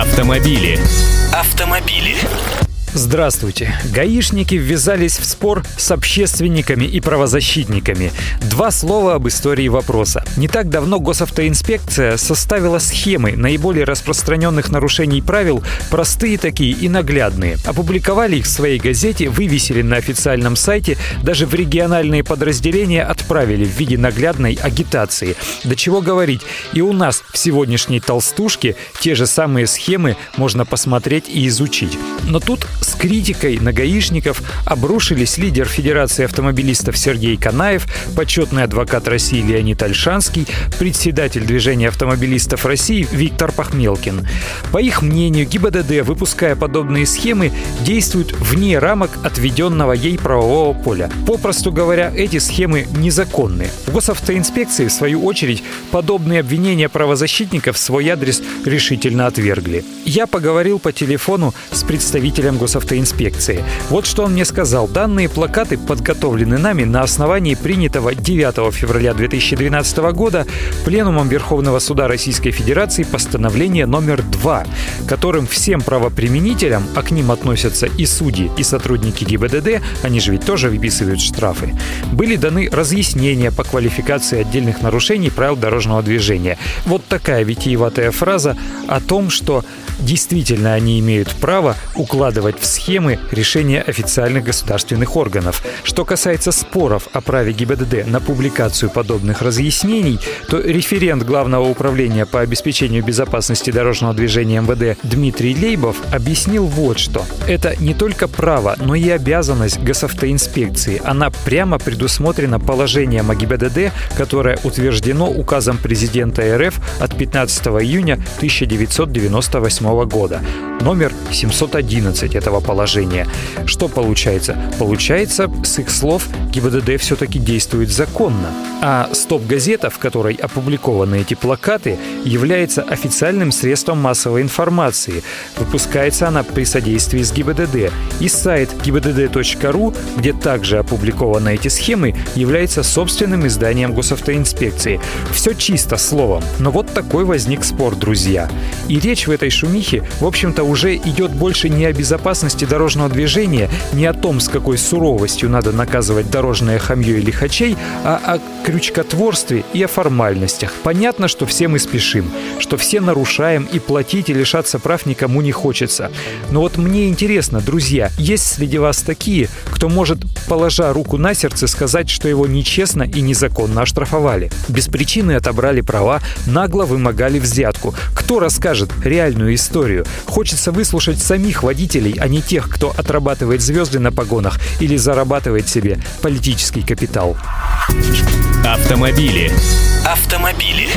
Автомобили. Автомобили. Здравствуйте. Гаишники ввязались в спор с общественниками и правозащитниками. Два слова об истории вопроса. Не так давно госавтоинспекция составила схемы наиболее распространенных нарушений правил, простые такие и наглядные. Опубликовали их в своей газете, вывесили на официальном сайте, даже в региональные подразделения отправили в виде наглядной агитации. До чего говорить, и у нас в сегодняшней толстушке те же самые схемы можно посмотреть и изучить. Но тут критикой на гаишников обрушились лидер Федерации автомобилистов Сергей Канаев, почетный адвокат России Леонид Альшанский, председатель движения автомобилистов России Виктор Пахмелкин. По их мнению, ГИБДД, выпуская подобные схемы, действует вне рамок отведенного ей правового поля. Попросту говоря, эти схемы незаконны. В госавтоинспекции, в свою очередь, подобные обвинения правозащитников в свой адрес решительно отвергли. Я поговорил по телефону с представителем госавтоинспекции госавтоинспекции. Вот что он мне сказал. Данные плакаты подготовлены нами на основании принятого 9 февраля 2012 года Пленумом Верховного суда Российской Федерации постановления номер 2, которым всем правоприменителям, а к ним относятся и судьи, и сотрудники ГИБДД, они же ведь тоже выписывают штрафы, были даны разъяснения по квалификации отдельных нарушений правил дорожного движения. Вот такая витиеватая фраза о том, что действительно они имеют право укладывать в схемы решения официальных государственных органов. Что касается споров о праве ГИБДД на публикацию подобных разъяснений, то референт Главного управления по обеспечению безопасности дорожного движения МВД Дмитрий Лейбов объяснил вот что. Это не только право, но и обязанность госавтоинспекции. Она прямо предусмотрена положением о ГИБДД, которое утверждено указом президента РФ от 15 июня 1998 года номер 711 этого положения. Что получается? Получается, с их слов, ГИБДД все-таки действует законно. А стоп-газета, в которой опубликованы эти плакаты, является официальным средством массовой информации. Выпускается она при содействии с ГИБДД. И сайт gibdd.ru, где также опубликованы эти схемы, является собственным изданием госавтоинспекции. Все чисто словом. Но вот такой возник спор, друзья. И речь в этой шумихе, в общем-то, уже идет больше не о безопасности дорожного движения, не о том, с какой суровостью надо наказывать дорожное хамье или хачей, а о крючкотворстве и о формальностях. Понятно, что все мы спешим, что все нарушаем и платить и лишаться прав никому не хочется. Но вот мне интересно, друзья, есть среди вас такие, кто может, положа руку на сердце, сказать, что его нечестно и незаконно оштрафовали. Без причины отобрали права, нагло вымогали взятку. Кто расскажет реальную историю? Хочется хочется выслушать самих водителей, а не тех, кто отрабатывает звезды на погонах или зарабатывает себе политический капитал. Автомобили. Автомобили.